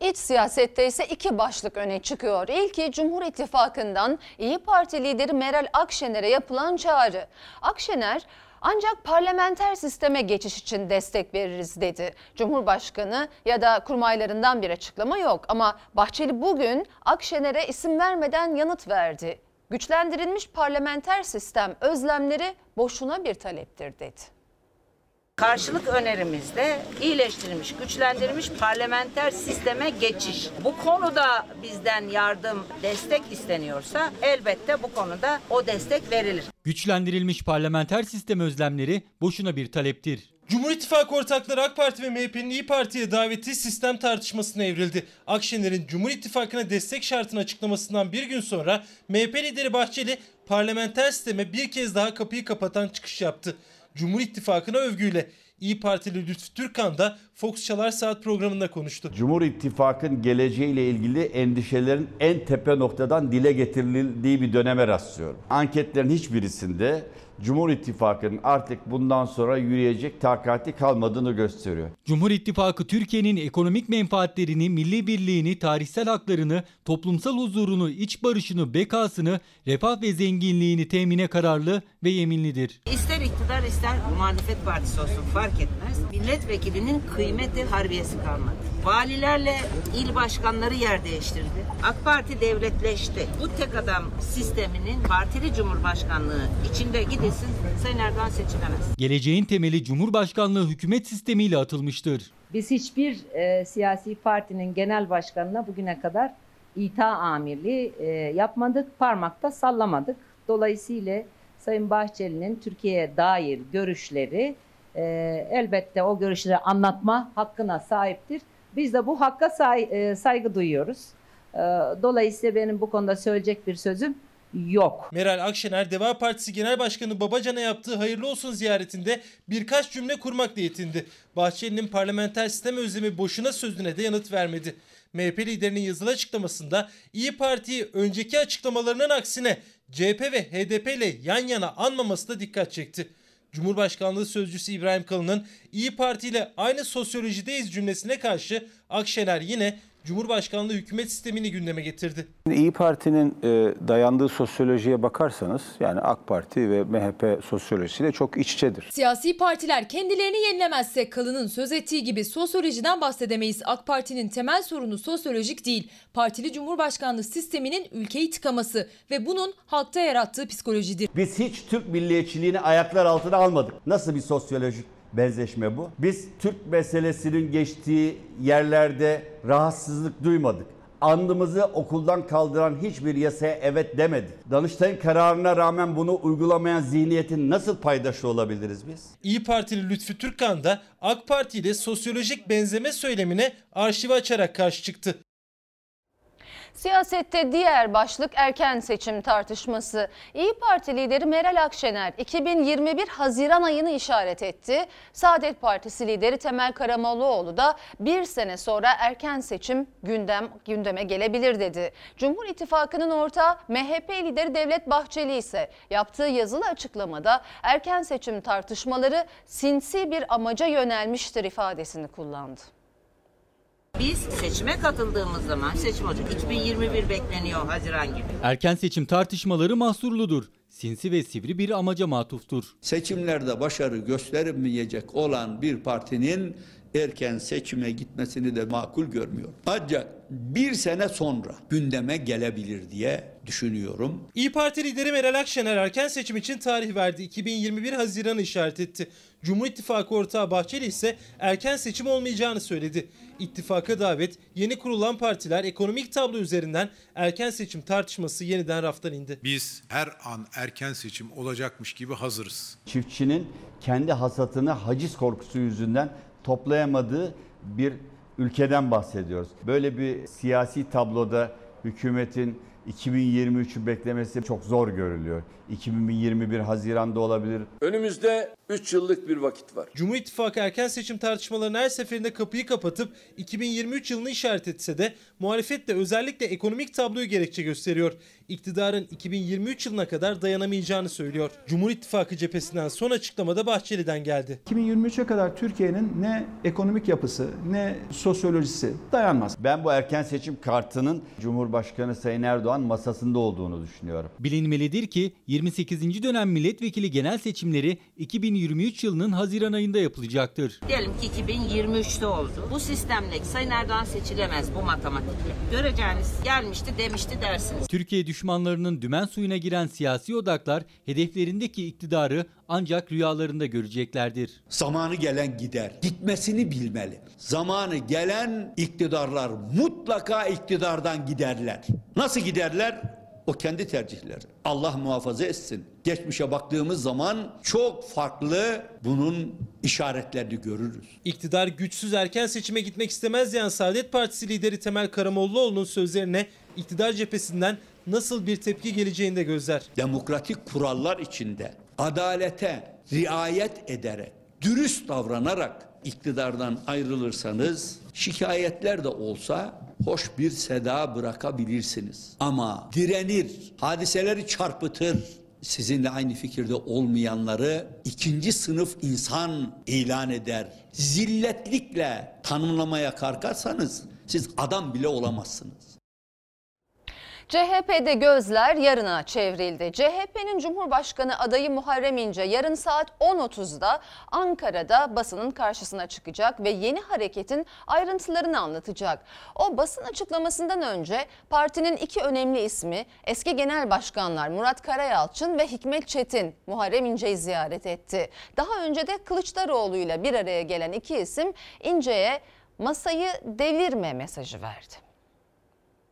İç siyasette ise iki başlık öne çıkıyor. İlki Cumhur İttifakı'ndan İyi Parti lideri Meral Akşener'e yapılan çağrı. Akşener ancak parlamenter sisteme geçiş için destek veririz dedi. Cumhurbaşkanı ya da kurmaylarından bir açıklama yok ama Bahçeli bugün Akşener'e isim vermeden yanıt verdi. Güçlendirilmiş parlamenter sistem özlemleri boşuna bir taleptir dedi. Karşılık önerimizde iyileştirilmiş, güçlendirilmiş parlamenter sisteme geçiş. Bu konuda bizden yardım, destek isteniyorsa elbette bu konuda o destek verilir. Güçlendirilmiş parlamenter sistem özlemleri boşuna bir taleptir. Cumhur İttifakı ortakları AK Parti ve MHP'nin İyi Parti'ye daveti sistem tartışmasına evrildi. Akşener'in Cumhur İttifakı'na destek şartını açıklamasından bir gün sonra MHP lideri Bahçeli parlamenter sisteme bir kez daha kapıyı kapatan çıkış yaptı. Cumhur İttifakı'na övgüyle. İyi Partili Lütfü Türkan da Fox Çalar Saat programında konuştu. Cumhur İttifakı'nın geleceğiyle ilgili endişelerin en tepe noktadan dile getirildiği bir döneme rastlıyorum. Anketlerin hiçbirisinde Cumhur İttifakı'nın artık bundan sonra yürüyecek takati kalmadığını gösteriyor. Cumhur İttifakı Türkiye'nin ekonomik menfaatlerini, milli birliğini, tarihsel haklarını, toplumsal huzurunu, iç barışını, bekasını, refah ve zenginliğini temine kararlı ve yeminlidir. İster iktidar ister muhalefet partisi olsun fark etmez. Milletvekilinin kıymeti harbiyesi kalmadı. Valilerle il başkanları yer değiştirdi. AK Parti devletleşti. Bu tek adam sisteminin partili cumhurbaşkanlığı içinde gidilsin Sayın Erdoğan seçilemez. Geleceğin temeli Cumhurbaşkanlığı hükümet sistemiyle atılmıştır. Biz hiçbir e, siyasi partinin genel başkanına bugüne kadar ita amirliği e, yapmadık, parmakta sallamadık. Dolayısıyla Sayın Bahçeli'nin Türkiye'ye dair görüşleri e, elbette o görüşleri anlatma hakkına sahiptir. Biz de bu hakka say, e, saygı duyuyoruz. E, dolayısıyla benim bu konuda söyleyecek bir sözüm yok. Meral Akşener Deva Partisi Genel Başkanı Babacan'a yaptığı hayırlı olsun ziyaretinde birkaç cümle kurmakla yetindi. Bahçeli'nin parlamenter sistem özlemi boşuna sözüne de yanıt vermedi. MHP liderinin yazılı açıklamasında İyi Parti'yi önceki açıklamalarının aksine CHP ve HDP ile yan yana anmaması da dikkat çekti. Cumhurbaşkanlığı Sözcüsü İbrahim Kalın'ın İyi Parti ile aynı sosyolojideyiz cümlesine karşı Akşener yine Cumhurbaşkanlığı hükümet sistemini gündeme getirdi. İyi Parti'nin e, dayandığı sosyolojiye bakarsanız yani AK Parti ve MHP sosyolojisiyle çok iç içedir. Siyasi partiler kendilerini yenilemezse Kalın'ın söz ettiği gibi sosyolojiden bahsedemeyiz. AK Parti'nin temel sorunu sosyolojik değil. Partili Cumhurbaşkanlığı sisteminin ülkeyi tıkaması ve bunun halkta yarattığı psikolojidir. Biz hiç Türk milliyetçiliğini ayaklar altına almadık. Nasıl bir sosyolojik benzeşme bu? Biz Türk meselesinin geçtiği yerlerde rahatsızlık duymadık. Andımızı okuldan kaldıran hiçbir yasaya evet demedik. Danıştay'ın kararına rağmen bunu uygulamayan zihniyetin nasıl paydaşı olabiliriz biz? İyi Partili Lütfü Türkan da AK Parti ile sosyolojik benzeme söylemine arşivi açarak karşı çıktı. Siyasette diğer başlık erken seçim tartışması. İyi Parti lideri Meral Akşener 2021 Haziran ayını işaret etti. Saadet Partisi lideri Temel Karamollaoğlu da bir sene sonra erken seçim gündem gündeme gelebilir dedi. Cumhur İttifakı'nın ortağı MHP lideri Devlet Bahçeli ise yaptığı yazılı açıklamada erken seçim tartışmaları sinsi bir amaca yönelmiştir ifadesini kullandı. Biz seçime katıldığımız zaman seçim olacak. 2021 bekleniyor Haziran gibi. Erken seçim tartışmaları mahsurludur. Sinsi ve sivri bir amaca matuftur. Seçimlerde başarı gösteremeyecek olan bir partinin erken seçime gitmesini de makul görmüyor. Ancak bir sene sonra gündeme gelebilir diye düşünüyorum. İyi Parti lideri Meral Akşener erken seçim için tarih verdi. 2021 Haziran'ı işaret etti. Cumhur İttifakı ortağı Bahçeli ise erken seçim olmayacağını söyledi. İttifaka davet yeni kurulan partiler ekonomik tablo üzerinden erken seçim tartışması yeniden raftan indi. Biz her an erken seçim olacakmış gibi hazırız. Çiftçinin kendi hasatını haciz korkusu yüzünden toplayamadığı bir ülkeden bahsediyoruz. Böyle bir siyasi tabloda hükümetin 2023'ü beklemesi çok zor görülüyor. 2021 Haziran'da olabilir. Önümüzde 3 yıllık bir vakit var. Cumhur İttifakı erken seçim tartışmalarının her seferinde kapıyı kapatıp 2023 yılını işaret etse de muhalefet de özellikle ekonomik tabloyu gerekçe gösteriyor. İktidarın 2023 yılına kadar dayanamayacağını söylüyor. Cumhur İttifakı cephesinden son açıklamada Bahçeli'den geldi. 2023'e kadar Türkiye'nin ne ekonomik yapısı ne sosyolojisi dayanmaz. Ben bu erken seçim kartının Cumhurbaşkanı Sayın Erdoğan masasında olduğunu düşünüyorum. Bilinmelidir ki 28. dönem milletvekili genel seçimleri 2023 yılının Haziran ayında yapılacaktır. Diyelim ki 2023'te oldu. Bu sistemle Sayın Erdoğan seçilemez bu matematikle. Göreceğiniz gelmişti demişti dersiniz. Türkiye düşmanlarının dümen suyuna giren siyasi odaklar hedeflerindeki iktidarı ancak rüyalarında göreceklerdir. Zamanı gelen gider. Gitmesini bilmeli. Zamanı gelen iktidarlar mutlaka iktidardan giderler. Nasıl giderler? O kendi tercihleri. Allah muhafaza etsin. Geçmişe baktığımız zaman çok farklı bunun işaretlerini görürüz. İktidar güçsüz erken seçime gitmek istemez diyen Saadet Partisi lideri Temel Karamollaoğlu'nun sözlerine iktidar cephesinden nasıl bir tepki geleceğini de gözler. Demokratik kurallar içinde adalete riayet ederek, dürüst davranarak iktidardan ayrılırsanız şikayetler de olsa hoş bir seda bırakabilirsiniz. Ama direnir, hadiseleri çarpıtır, sizinle aynı fikirde olmayanları ikinci sınıf insan ilan eder. Zilletlikle tanımlamaya kalkarsanız siz adam bile olamazsınız. CHP'de gözler yarına çevrildi. CHP'nin Cumhurbaşkanı adayı Muharrem İnce yarın saat 10.30'da Ankara'da basının karşısına çıkacak ve yeni hareketin ayrıntılarını anlatacak. O basın açıklamasından önce partinin iki önemli ismi eski genel başkanlar Murat Karayalçın ve Hikmet Çetin Muharrem İnce'yi ziyaret etti. Daha önce de Kılıçdaroğlu ile bir araya gelen iki isim İnce'ye masayı devirme mesajı verdi.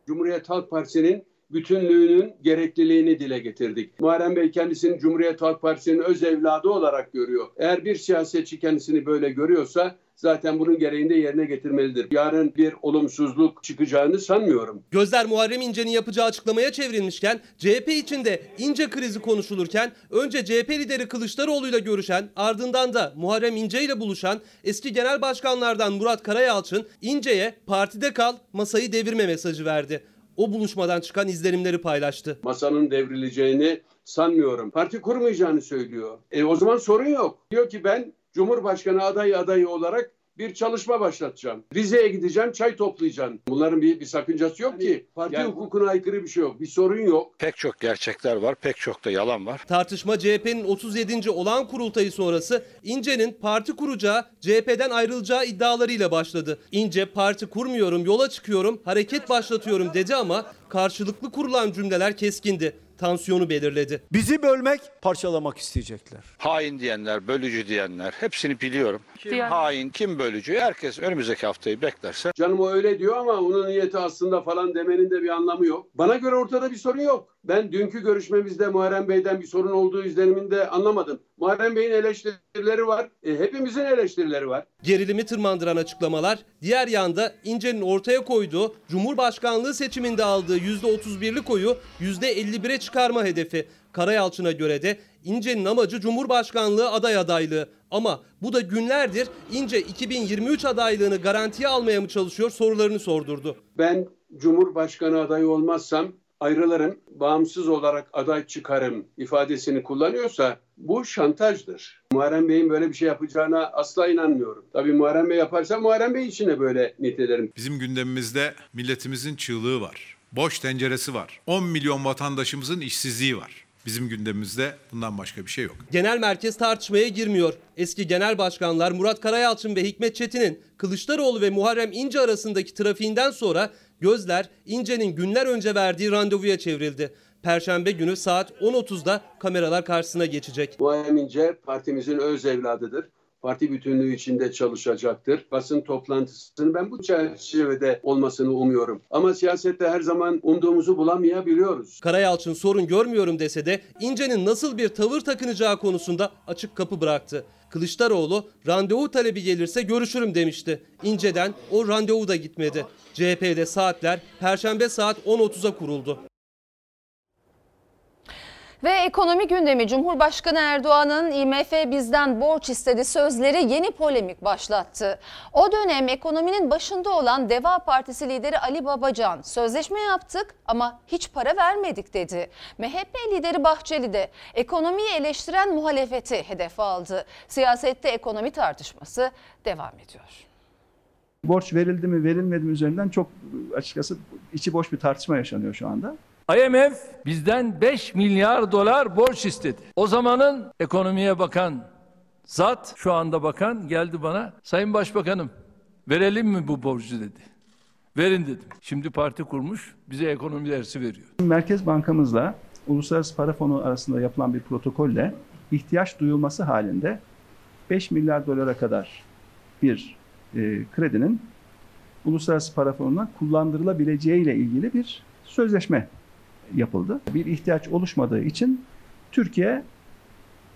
Cumhuriyet Halk Partisi'nin bütünlüğünün gerekliliğini dile getirdik. Muharrem Bey kendisini Cumhuriyet Halk Partisi'nin öz evladı olarak görüyor. Eğer bir siyasetçi kendisini böyle görüyorsa zaten bunun gereğini de yerine getirmelidir. Yarın bir olumsuzluk çıkacağını sanmıyorum. Gözler Muharrem İnce'nin yapacağı açıklamaya çevrilmişken CHP içinde İnce krizi konuşulurken önce CHP lideri Kılıçdaroğlu ile görüşen ardından da Muharrem İnce ile buluşan eski genel başkanlardan Murat Karayalçın İnce'ye partide kal masayı devirme mesajı verdi. O buluşmadan çıkan izlenimleri paylaştı. Masanın devrileceğini sanmıyorum. Parti kurmayacağını söylüyor. E o zaman sorun yok. Diyor ki ben Cumhurbaşkanı adayı adayı olarak bir çalışma başlatacağım. Rize'ye gideceğim, çay toplayacağım. Bunların bir, bir sakıncası yok ki. Parti Yani- hukukuna aykırı bir şey yok. Bir sorun yok. Pek çok gerçekler var, pek çok da yalan var. Tartışma CHP'nin 37. olağan kurultayı sonrası İnce'nin parti kuracağı, CHP'den ayrılacağı iddialarıyla başladı. İnce parti kurmuyorum, yola çıkıyorum, hareket başlatıyorum dedi ama karşılıklı kurulan cümleler keskindi. Tansiyonu belirledi. Bizi bölmek, parçalamak isteyecekler. Hain diyenler, bölücü diyenler hepsini biliyorum. Kim Diyen- hain, kim bölücü herkes önümüzdeki haftayı beklerse. Canım o öyle diyor ama onun niyeti aslında falan demenin de bir anlamı yok. Bana göre ortada bir sorun yok. Ben dünkü görüşmemizde Muharrem Bey'den bir sorun olduğu izlenimini de anlamadım. Muharrem Bey'in eleştirileri var. E, hepimizin eleştirileri var. Gerilimi tırmandıran açıklamalar, diğer yanda İnce'nin ortaya koyduğu Cumhurbaşkanlığı seçiminde aldığı %31'lik oyu %51'e çıkarma hedefi. Karayalçın'a göre de İnce'nin amacı Cumhurbaşkanlığı aday adaylığı. Ama bu da günlerdir İnce 2023 adaylığını garantiye almaya mı çalışıyor sorularını sordurdu. Ben Cumhurbaşkanı adayı olmazsam ayrılırım, bağımsız olarak aday çıkarım ifadesini kullanıyorsa bu şantajdır. Muharrem Bey'in böyle bir şey yapacağına asla inanmıyorum. Tabii Muharrem Bey yaparsa Muharrem Bey için de böyle nitelerim. Bizim gündemimizde milletimizin çığlığı var. Boş tenceresi var. 10 milyon vatandaşımızın işsizliği var. Bizim gündemimizde bundan başka bir şey yok. Genel merkez tartışmaya girmiyor. Eski genel başkanlar Murat Karayalçın ve Hikmet Çetin'in Kılıçdaroğlu ve Muharrem İnce arasındaki trafiğinden sonra gözler İnce'nin günler önce verdiği randevuya çevrildi. Perşembe günü saat 10.30'da kameralar karşısına geçecek. Muharrem İnce partimizin öz evladıdır. Parti bütünlüğü içinde çalışacaktır. Basın toplantısının ben bu çerçevede olmasını umuyorum. Ama siyasette her zaman umduğumuzu bulamayabiliyoruz. Karayalçın sorun görmüyorum dese de İnce'nin nasıl bir tavır takınacağı konusunda açık kapı bıraktı. Kılıçdaroğlu randevu talebi gelirse görüşürüm demişti. İnce'den o randevu da gitmedi. CHP'de saatler Perşembe saat 10.30'a kuruldu. Ve ekonomi gündemi Cumhurbaşkanı Erdoğan'ın IMF bizden borç istedi sözleri yeni polemik başlattı. O dönem ekonominin başında olan Deva Partisi lideri Ali Babacan sözleşme yaptık ama hiç para vermedik dedi. MHP lideri Bahçeli de ekonomiyi eleştiren muhalefeti hedefe aldı. Siyasette ekonomi tartışması devam ediyor. Borç verildi mi verilmedi mi üzerinden çok açıkçası içi boş bir tartışma yaşanıyor şu anda. IMF bizden 5 milyar dolar borç istedi. O zamanın ekonomiye bakan zat, şu anda bakan geldi bana. Sayın Başbakanım verelim mi bu borcu dedi. Verin dedim. Şimdi parti kurmuş bize ekonomi dersi veriyor. Merkez Bankamızla Uluslararası Para Fonu arasında yapılan bir protokolle ihtiyaç duyulması halinde 5 milyar dolara kadar bir e, kredinin uluslararası para fonuna kullandırılabileceği ile ilgili bir sözleşme yapıldı. Bir ihtiyaç oluşmadığı için Türkiye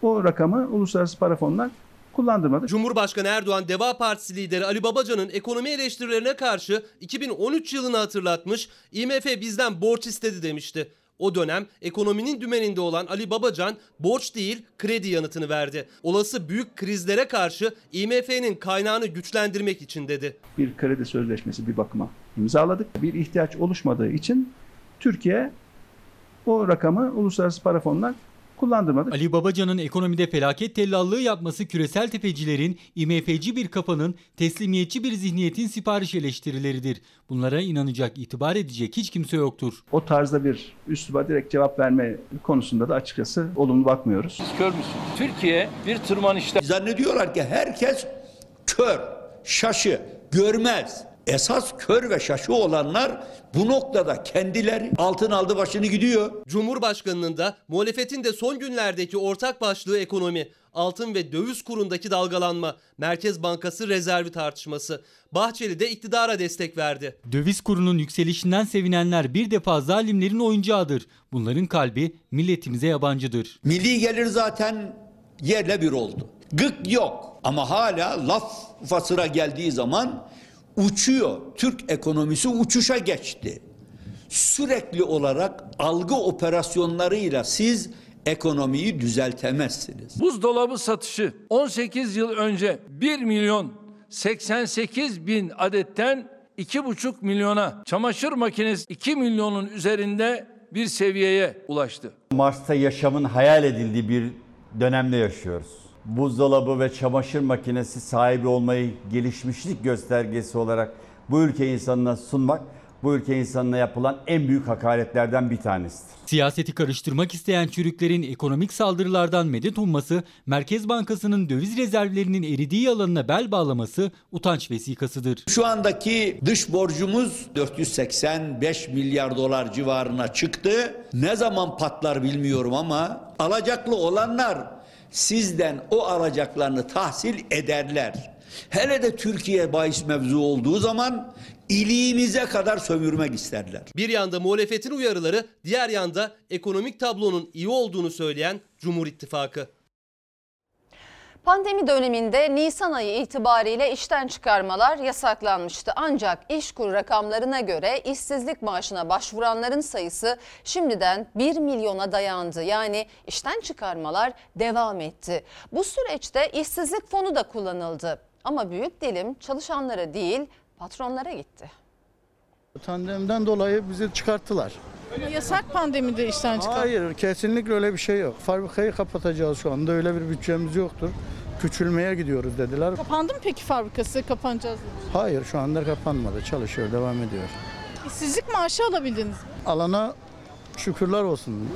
o rakamı uluslararası para fonuna kullandırmadı. Cumhurbaşkanı Erdoğan Deva Partisi lideri Ali Babacan'ın ekonomi eleştirilerine karşı 2013 yılını hatırlatmış, IMF bizden borç istedi demişti. O dönem ekonominin dümeninde olan Ali Babacan borç değil kredi yanıtını verdi. Olası büyük krizlere karşı IMF'nin kaynağını güçlendirmek için dedi. Bir kredi sözleşmesi bir bakıma imzaladık. Bir ihtiyaç oluşmadığı için Türkiye o rakamı uluslararası para fonuna kullandırmadı. Ali Babacan'ın ekonomide felaket tellallığı yapması küresel tepecilerin, IMF'ci bir kafanın, teslimiyetçi bir zihniyetin sipariş eleştirileridir. Bunlara inanacak, itibar edecek hiç kimse yoktur. O tarzda bir üsluba direkt cevap verme konusunda da açıkçası olumlu bakmıyoruz. Siz kör müsünüz? Türkiye bir tırmanışta. Zannediyorlar ki herkes kör, şaşı, görmez. Esas kör ve şaşı olanlar bu noktada kendileri altın aldı başını gidiyor. Cumhurbaşkanının da muhalefetin de son günlerdeki ortak başlığı ekonomi, altın ve döviz kurundaki dalgalanma, Merkez Bankası rezervi tartışması. Bahçeli de iktidara destek verdi. Döviz kurunun yükselişinden sevinenler bir defa zalimlerin oyuncağıdır. Bunların kalbi milletimize yabancıdır. Milli gelir zaten yerle bir oldu. Gık yok ama hala laf fasıra geldiği zaman uçuyor. Türk ekonomisi uçuşa geçti. Sürekli olarak algı operasyonlarıyla siz ekonomiyi düzeltemezsiniz. Buzdolabı satışı 18 yıl önce 1 milyon 88 bin adetten 2,5 milyona, çamaşır makinesi 2 milyonun üzerinde bir seviyeye ulaştı. Mars'ta yaşamın hayal edildiği bir dönemde yaşıyoruz. Buzdolabı ve çamaşır makinesi sahibi olmayı gelişmişlik göstergesi olarak bu ülke insanına sunmak bu ülke insanına yapılan en büyük hakaretlerden bir tanesidir. Siyaseti karıştırmak isteyen çürüklerin ekonomik saldırılardan medet umması, Merkez Bankası'nın döviz rezervlerinin eridiği yalanına bel bağlaması utanç vesikasıdır. Şu andaki dış borcumuz 485 milyar dolar civarına çıktı. Ne zaman patlar bilmiyorum ama alacaklı olanlar sizden o alacaklarını tahsil ederler. Hele de Türkiye bahis mevzu olduğu zaman iliğinize kadar sömürmek isterler. Bir yanda muhalefetin uyarıları, diğer yanda ekonomik tablonun iyi olduğunu söyleyen Cumhur İttifakı. Pandemi döneminde Nisan ayı itibariyle işten çıkarmalar yasaklanmıştı. Ancak işkur rakamlarına göre işsizlik maaşına başvuranların sayısı şimdiden 1 milyona dayandı. Yani işten çıkarmalar devam etti. Bu süreçte işsizlik fonu da kullanıldı. Ama büyük dilim çalışanlara değil patronlara gitti. Pandemiden dolayı bizi çıkarttılar. Ama yasak pandemide işten çıkar. Hayır kesinlikle öyle bir şey yok. Fabrikayı kapatacağız şu anda öyle bir bütçemiz yoktur. Küçülmeye gidiyoruz dediler. Kapandı mı peki fabrikası? Kapanacağız. dedi. Hayır şu anda kapanmadı. Çalışıyor, devam ediyor. İşsizlik maaşı alabildiniz mi? Alana şükürler olsun.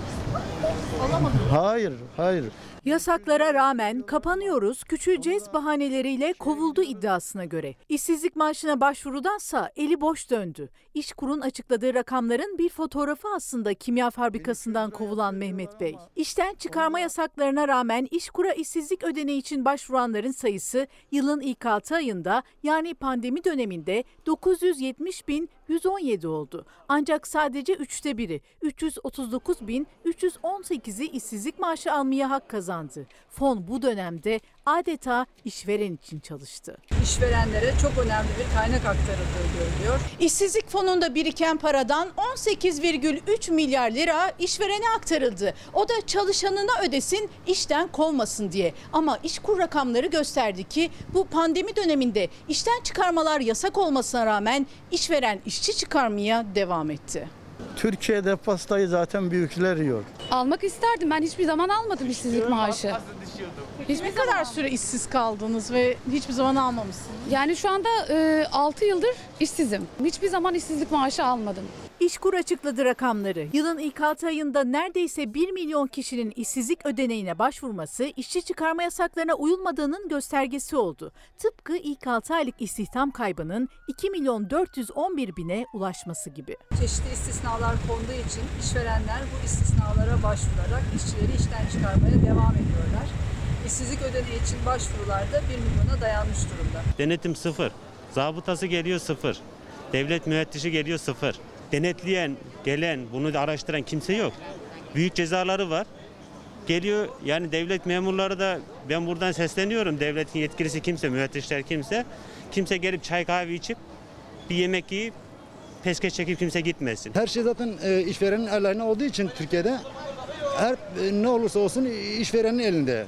Alamadım. Hayır, hayır. Yasaklara rağmen kapanıyoruz, küçüleceğiz bahaneleriyle kovuldu iddiasına göre. İşsizlik maaşına başvurudansa eli boş döndü. İşkur'un açıkladığı rakamların bir fotoğrafı aslında kimya fabrikasından kovulan Mehmet Bey. İşten çıkarma yasaklarına rağmen İşkur'a işsizlik ödeneği için başvuranların sayısı yılın ilk 6 ayında yani pandemi döneminde 970 bin 117 oldu. Ancak sadece üçte biri 339 bin 318'i işsizlik maaşı almaya hak kazandı. Fon bu dönemde adeta işveren için çalıştı. işverenlere çok önemli bir kaynak aktarıldığı görülüyor. İşsizlik fonunda biriken paradan 18,3 milyar lira işverene aktarıldı. O da çalışanına ödesin, işten kovmasın diye. Ama işkur rakamları gösterdi ki bu pandemi döneminde işten çıkarmalar yasak olmasına rağmen işveren işçi çıkarmaya devam etti. Türkiye'de pastayı zaten büyükler yiyor. Almak isterdim. Ben hiçbir zaman almadım işsizlik maaşı. Hiç ne kadar süre işsiz kaldınız ve hiçbir zaman almamışsınız? Yani şu anda e, 6 yıldır işsizim. Hiçbir zaman işsizlik maaşı almadım. İşkur açıkladı rakamları. Yılın ilk 6 ayında neredeyse 1 milyon kişinin işsizlik ödeneğine başvurması işçi çıkarma yasaklarına uyulmadığının göstergesi oldu. Tıpkı ilk 6 aylık istihdam kaybının 2 milyon 411 bine ulaşması gibi. Çeşitli istisnalar konduğu için işverenler bu istisnalara başvurarak işçileri işten çıkarmaya devam ediyorlar. İşsizlik ödeneği için başvurularda 1 milyona dayanmış durumda. Denetim sıfır. Zabıtası geliyor sıfır. Devlet müfettişi geliyor sıfır. Denetleyen, gelen, bunu da araştıran kimse yok. Büyük cezaları var. Geliyor yani devlet memurları da ben buradan sesleniyorum. Devletin yetkilisi kimse, müfettişler kimse. Kimse gelip çay kahve içip bir yemek yiyip peskeş çekip kimse gitmesin. Her şey zaten e, işverenin ellerine olduğu için Türkiye'de her e, ne olursa olsun işverenin elinde.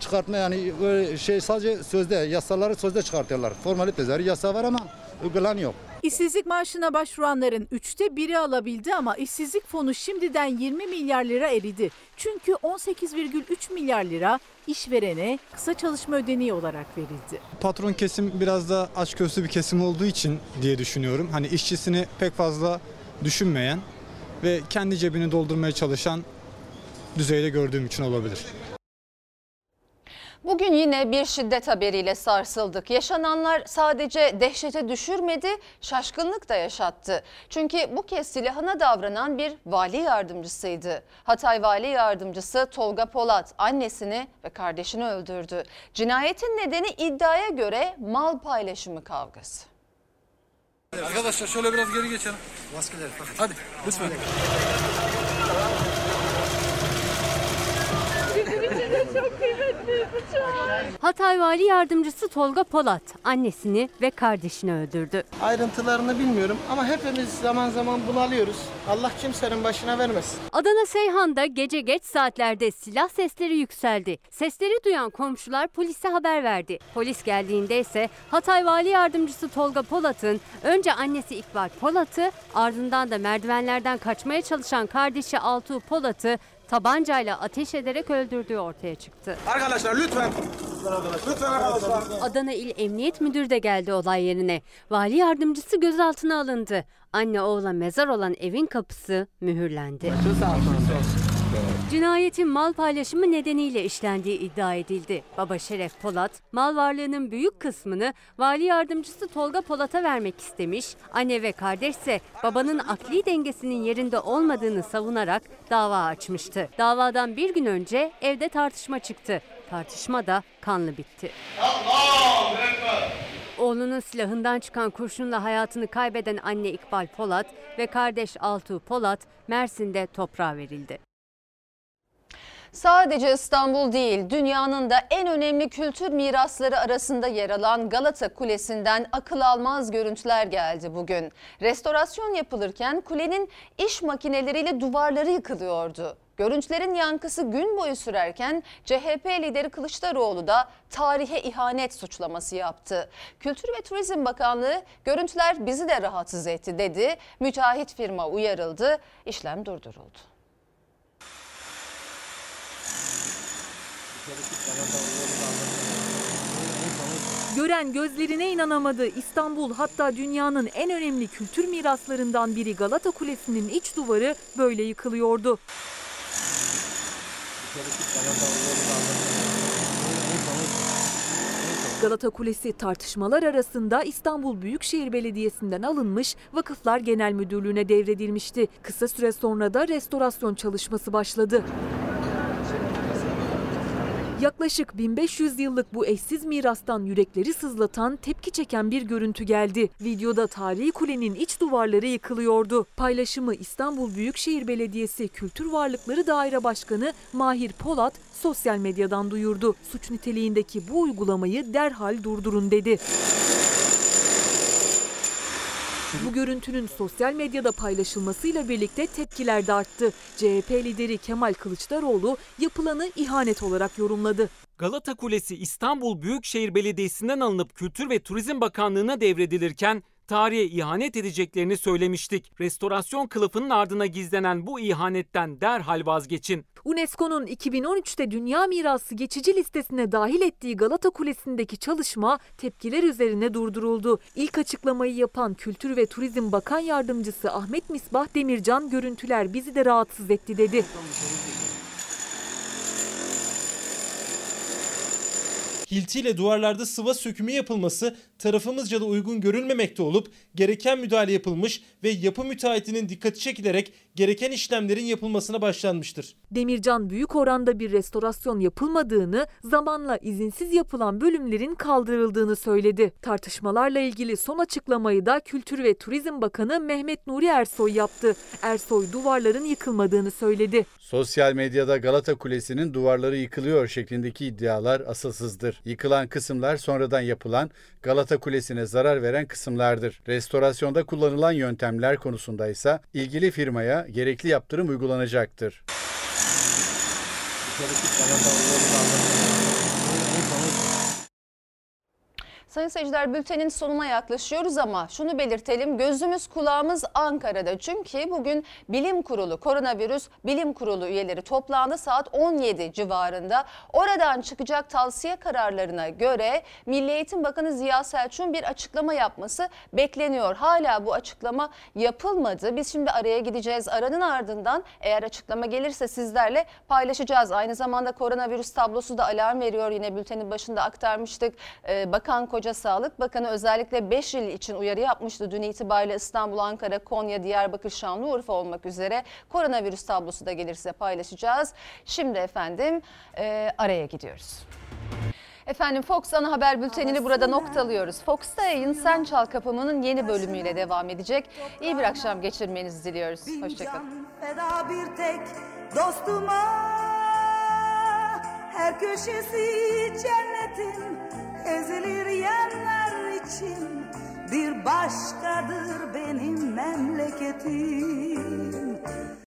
Çıkartma yani şey sadece sözde yasaları sözde çıkartıyorlar. Formaliteleri yasa var ama uygulanan yok. İşsizlik maaşına başvuranların üçte biri alabildi ama işsizlik fonu şimdiden 20 milyar lira eridi. Çünkü 18,3 milyar lira işverene kısa çalışma ödeneği olarak verildi. Patron kesim biraz da açgözlü bir kesim olduğu için diye düşünüyorum. Hani işçisini pek fazla düşünmeyen ve kendi cebini doldurmaya çalışan düzeyde gördüğüm için olabilir. Bugün yine bir şiddet haberiyle sarsıldık. Yaşananlar sadece dehşete düşürmedi, şaşkınlık da yaşattı. Çünkü bu kez silahına davranan bir vali yardımcısıydı. Hatay Vali Yardımcısı Tolga Polat annesini ve kardeşini öldürdü. Cinayetin nedeni iddiaya göre mal paylaşımı kavgası. Arkadaşlar şöyle biraz geri geçelim. Maskeler. Hadi lütfen. Hatay Vali Yardımcısı Tolga Polat annesini ve kardeşini öldürdü. Ayrıntılarını bilmiyorum ama hepimiz zaman zaman bunalıyoruz. Allah kimsenin başına vermesin. Adana Seyhan'da gece geç saatlerde silah sesleri yükseldi. Sesleri duyan komşular polise haber verdi. Polis geldiğinde ise Hatay Vali Yardımcısı Tolga Polat'ın önce annesi İkbal Polat'ı ardından da merdivenlerden kaçmaya çalışan kardeşi Altuğ Polat'ı tabancayla ateş ederek öldürdüğü ortaya çıktı. Arkadaşlar lütfen. Lütfen arkadaşlar. Adana İl Emniyet Müdürü de geldi olay yerine. Vali yardımcısı gözaltına alındı. Anne oğla mezar olan evin kapısı mühürlendi. Cinayetin mal paylaşımı nedeniyle işlendiği iddia edildi. Baba Şeref Polat, mal varlığının büyük kısmını vali yardımcısı Tolga Polat'a vermek istemiş. Anne ve kardeş ise babanın akli dengesinin yerinde olmadığını savunarak dava açmıştı. Davadan bir gün önce evde tartışma çıktı. Tartışma da kanlı bitti. Oğlunun silahından çıkan kurşunla hayatını kaybeden anne İkbal Polat ve kardeş Altuğ Polat Mersin'de toprağa verildi. Sadece İstanbul değil, dünyanın da en önemli kültür mirasları arasında yer alan Galata Kulesi'nden akıl almaz görüntüler geldi bugün. Restorasyon yapılırken kulenin iş makineleriyle duvarları yıkılıyordu. Görüntülerin yankısı gün boyu sürerken CHP lideri Kılıçdaroğlu da tarihe ihanet suçlaması yaptı. Kültür ve Turizm Bakanlığı görüntüler bizi de rahatsız etti dedi. Müteahhit firma uyarıldı, işlem durduruldu. Gören gözlerine inanamadı. İstanbul hatta dünyanın en önemli kültür miraslarından biri Galata Kulesi'nin iç duvarı böyle yıkılıyordu. Galata Kulesi tartışmalar arasında İstanbul Büyükşehir Belediyesi'nden alınmış, Vakıflar Genel Müdürlüğü'ne devredilmişti. Kısa süre sonra da restorasyon çalışması başladı. Yaklaşık 1500 yıllık bu eşsiz mirastan yürekleri sızlatan, tepki çeken bir görüntü geldi. Videoda tarihi kulenin iç duvarları yıkılıyordu. Paylaşımı İstanbul Büyükşehir Belediyesi Kültür Varlıkları Daire Başkanı Mahir Polat sosyal medyadan duyurdu. Suç niteliğindeki bu uygulamayı derhal durdurun dedi. Bu görüntünün sosyal medyada paylaşılmasıyla birlikte tepkiler de arttı. CHP lideri Kemal Kılıçdaroğlu yapılanı ihanet olarak yorumladı. Galata Kulesi İstanbul Büyükşehir Belediyesi'nden alınıp Kültür ve Turizm Bakanlığı'na devredilirken tarihe ihanet edeceklerini söylemiştik. Restorasyon kılıfının ardına gizlenen bu ihanetten derhal vazgeçin. UNESCO'nun 2013'te Dünya Mirası geçici listesine dahil ettiği Galata Kulesi'ndeki çalışma tepkiler üzerine durduruldu. İlk açıklamayı yapan Kültür ve Turizm Bakan Yardımcısı Ahmet Misbah Demircan görüntüler bizi de rahatsız etti dedi. hiltiyle duvarlarda sıva sökümü yapılması tarafımızca da uygun görülmemekte olup gereken müdahale yapılmış ve yapı müteahhitinin dikkati çekilerek gereken işlemlerin yapılmasına başlanmıştır. Demircan büyük oranda bir restorasyon yapılmadığını, zamanla izinsiz yapılan bölümlerin kaldırıldığını söyledi. Tartışmalarla ilgili son açıklamayı da Kültür ve Turizm Bakanı Mehmet Nuri Ersoy yaptı. Ersoy duvarların yıkılmadığını söyledi. Sosyal medyada Galata Kulesi'nin duvarları yıkılıyor şeklindeki iddialar asılsızdır. Yıkılan kısımlar sonradan yapılan Galata Kulesi'ne zarar veren kısımlardır. Restorasyonda kullanılan yöntemler konusunda ise ilgili firmaya gerekli yaptırım uygulanacaktır. Sayın seyirciler bültenin sonuna yaklaşıyoruz ama şunu belirtelim gözümüz kulağımız Ankara'da. Çünkü bugün bilim kurulu koronavirüs bilim kurulu üyeleri toplandı saat 17 civarında. Oradan çıkacak tavsiye kararlarına göre Milli Eğitim Bakanı Ziya Selçuk'un bir açıklama yapması bekleniyor. Hala bu açıklama yapılmadı. Biz şimdi araya gideceğiz. Aranın ardından eğer açıklama gelirse sizlerle paylaşacağız. Aynı zamanda koronavirüs tablosu da alarm veriyor. Yine bültenin başında aktarmıştık. Ee, Bakan Koca Sağlık Bakanı özellikle 5 il için uyarı yapmıştı. Dün itibariyle İstanbul, Ankara, Konya, Diyarbakır, Şanlıurfa olmak üzere koronavirüs tablosu da gelirse paylaşacağız. Şimdi efendim e, araya gidiyoruz. Efendim Fox ana haber bültenini burada noktalıyoruz. Fox'ta yayın Sen Çal Kapımı'nın yeni bölümüyle devam edecek. İyi bir akşam geçirmenizi diliyoruz. Hoşçakalın. Feda bir tek dostuma Her köşesi cennetin ezilir yerler için. Bir başkadır benim memleketim